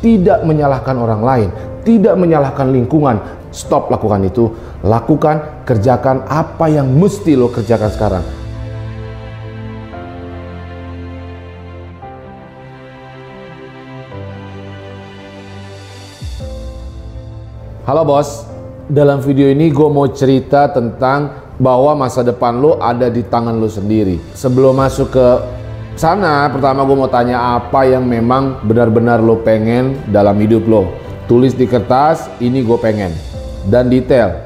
tidak menyalahkan orang lain, tidak menyalahkan lingkungan. Stop lakukan itu. Lakukan, kerjakan apa yang mesti lo kerjakan sekarang. Halo bos, dalam video ini gue mau cerita tentang bahwa masa depan lo ada di tangan lo sendiri. Sebelum masuk ke sana, pertama gue mau tanya apa yang memang benar-benar lo pengen dalam hidup lo. Tulis di kertas, ini gue pengen. Dan detail.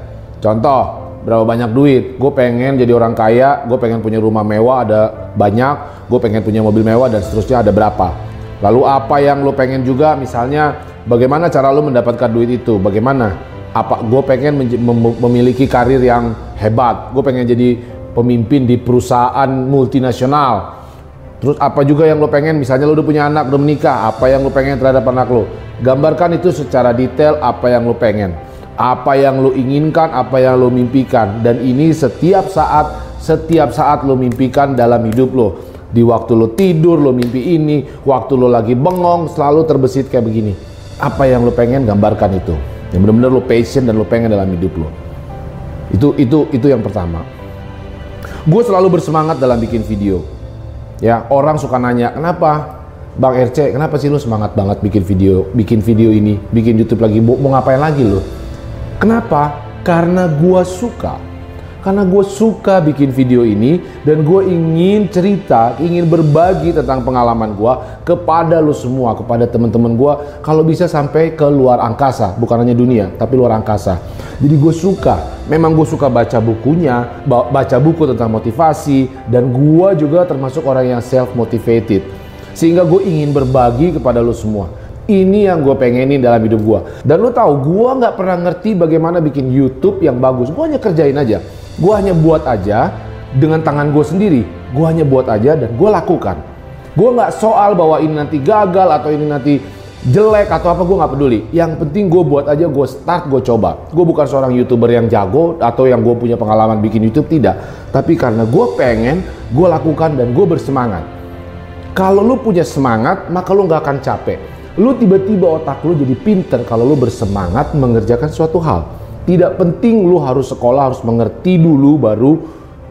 Contoh, berapa banyak duit. Gue pengen jadi orang kaya, gue pengen punya rumah mewah ada banyak, gue pengen punya mobil mewah dan seterusnya ada berapa. Lalu apa yang lo pengen juga misalnya bagaimana cara lo mendapatkan duit itu? Bagaimana? Apa gue pengen mem memiliki karir yang hebat. Gue pengen jadi pemimpin di perusahaan multinasional. Terus apa juga yang lo pengen? Misalnya lo udah punya anak, udah menikah, apa yang lo pengen terhadap anak lo? Gambarkan itu secara detail apa yang lo pengen. Apa yang lo inginkan, apa yang lo mimpikan. Dan ini setiap saat, setiap saat lo mimpikan dalam hidup lo. Di waktu lo tidur, lo mimpi ini. Waktu lo lagi bengong, selalu terbesit kayak begini. Apa yang lo pengen, gambarkan itu. Yang benar-benar lo passion dan lo pengen dalam hidup lo. Itu itu itu yang pertama. Gue selalu bersemangat dalam bikin video. Ya, orang suka nanya, "Kenapa Bang RC, kenapa sih lu semangat banget bikin video, bikin video ini, bikin YouTube lagi, mau, mau ngapain lagi lu?" Kenapa? Karena gua suka. Karena gue suka bikin video ini dan gue ingin cerita, ingin berbagi tentang pengalaman gue kepada lo semua, kepada teman-teman gue. Kalau bisa sampai ke luar angkasa, bukan hanya dunia, tapi luar angkasa. Jadi gue suka, memang gue suka baca bukunya, baca buku tentang motivasi, dan gue juga termasuk orang yang self motivated. Sehingga gue ingin berbagi kepada lo semua. Ini yang gue pengenin dalam hidup gue. Dan lo tahu, gue nggak pernah ngerti bagaimana bikin YouTube yang bagus. Gue hanya kerjain aja. Gue hanya buat aja dengan tangan gue sendiri. Gue hanya buat aja dan gue lakukan. Gue nggak soal bahwa ini nanti gagal atau ini nanti jelek atau apa gue nggak peduli. Yang penting gue buat aja, gue start, gue coba. Gue bukan seorang youtuber yang jago atau yang gue punya pengalaman bikin YouTube tidak. Tapi karena gue pengen, gue lakukan dan gue bersemangat. Kalau lu punya semangat, maka lu nggak akan capek. Lu tiba-tiba otak lu jadi pinter kalau lu bersemangat mengerjakan suatu hal. Tidak penting lu harus sekolah, harus mengerti dulu baru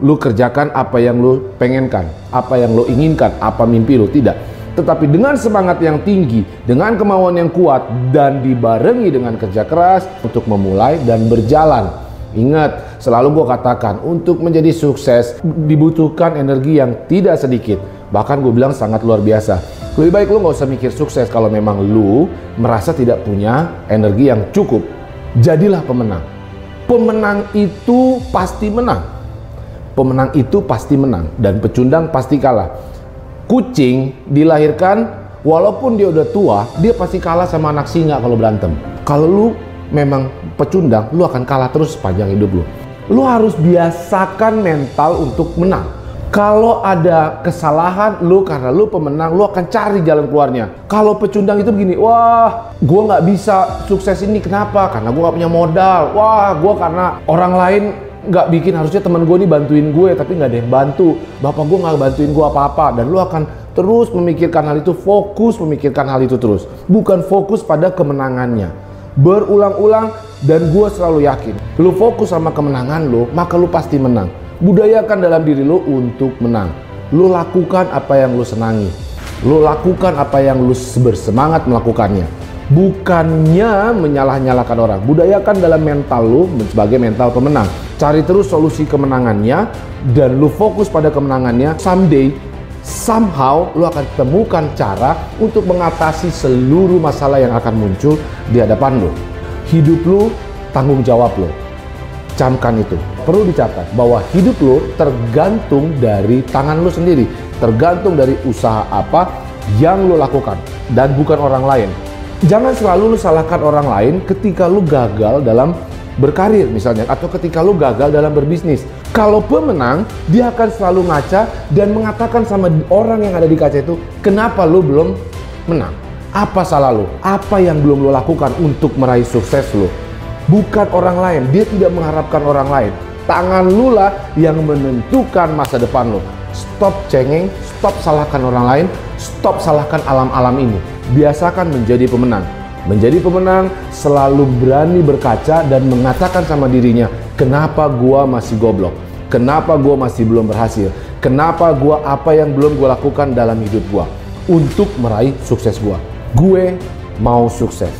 lu kerjakan apa yang lu pengenkan, apa yang lu inginkan, apa mimpi lu tidak. Tetapi dengan semangat yang tinggi, dengan kemauan yang kuat dan dibarengi dengan kerja keras untuk memulai dan berjalan. Ingat, selalu gue katakan untuk menjadi sukses dibutuhkan energi yang tidak sedikit. Bahkan gue bilang sangat luar biasa. Lebih baik lu gak usah mikir sukses kalau memang lu merasa tidak punya energi yang cukup jadilah pemenang. Pemenang itu pasti menang. Pemenang itu pasti menang dan pecundang pasti kalah. Kucing dilahirkan walaupun dia udah tua, dia pasti kalah sama anak singa kalau berantem. Kalau lu memang pecundang, lu akan kalah terus sepanjang hidup lu. Lu harus biasakan mental untuk menang kalau ada kesalahan lu karena lu pemenang, lu akan cari jalan keluarnya. Kalau pecundang itu begini, wah, gua nggak bisa sukses ini. Kenapa? Karena gua nggak punya modal. Wah, gua karena orang lain nggak bikin. Harusnya teman gue nih bantuin gue tapi nggak ada yang bantu. Bapak gue nggak bantuin gue apa-apa. Dan lu akan terus memikirkan hal itu fokus memikirkan hal itu terus. Bukan fokus pada kemenangannya. Berulang-ulang dan gue selalu yakin lu fokus sama kemenangan lu maka lu pasti menang budayakan dalam diri lo untuk menang. Lo lakukan apa yang lo senangi. Lo lakukan apa yang lo bersemangat melakukannya. Bukannya menyalah-nyalahkan orang. Budayakan dalam mental lo sebagai mental pemenang. Cari terus solusi kemenangannya dan lo fokus pada kemenangannya. Someday, somehow lo akan temukan cara untuk mengatasi seluruh masalah yang akan muncul di hadapan lo. Hidup lo tanggung jawab lo camkan itu. Perlu dicatat bahwa hidup lo tergantung dari tangan lo sendiri, tergantung dari usaha apa yang lo lakukan dan bukan orang lain. Jangan selalu lu salahkan orang lain ketika lu gagal dalam berkarir misalnya atau ketika lu gagal dalam berbisnis. Kalau pemenang, dia akan selalu ngaca dan mengatakan sama orang yang ada di kaca itu, "Kenapa lu belum menang? Apa salah lu? Apa yang belum lu lakukan untuk meraih sukses lu?" Bukan orang lain, dia tidak mengharapkan orang lain. Tangan lu lah yang menentukan masa depan lu. Stop cengeng, stop salahkan orang lain, stop salahkan alam-alam ini. Biasakan menjadi pemenang. Menjadi pemenang selalu berani berkaca dan mengatakan sama dirinya, kenapa gua masih goblok? Kenapa gua masih belum berhasil? Kenapa gua apa yang belum gua lakukan dalam hidup gua untuk meraih sukses gua? Gue mau sukses.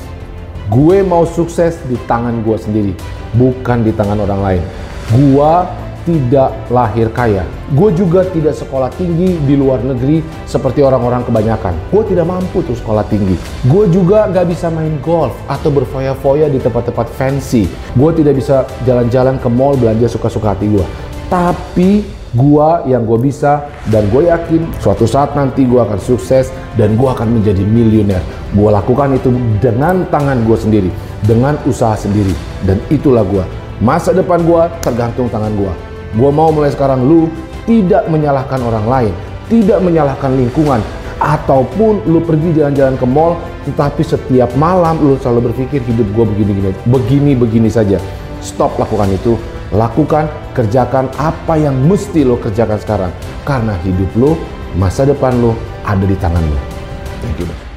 Gue mau sukses di tangan gue sendiri, bukan di tangan orang lain. Gua tidak lahir kaya. Gue juga tidak sekolah tinggi di luar negeri seperti orang-orang kebanyakan. Gue tidak mampu tuh sekolah tinggi. Gue juga gak bisa main golf atau berfoya-foya di tempat-tempat fancy. Gue tidak bisa jalan-jalan ke mall belanja suka-suka hati gue. Tapi gue yang gue bisa dan gue yakin suatu saat nanti gue akan sukses dan gue akan menjadi miliuner. Gue lakukan itu dengan tangan gue sendiri, dengan usaha sendiri. Dan itulah gue. Masa depan gue tergantung tangan gue. Gue mau mulai sekarang lu tidak menyalahkan orang lain, tidak menyalahkan lingkungan, ataupun lu pergi jalan-jalan ke mall, tetapi setiap malam lu selalu berpikir hidup gue begini-gini, begini-begini saja. Stop lakukan itu, lakukan, kerjakan apa yang mesti lo kerjakan sekarang. Karena hidup lo, masa depan lo ada di tangan lo. Thank you.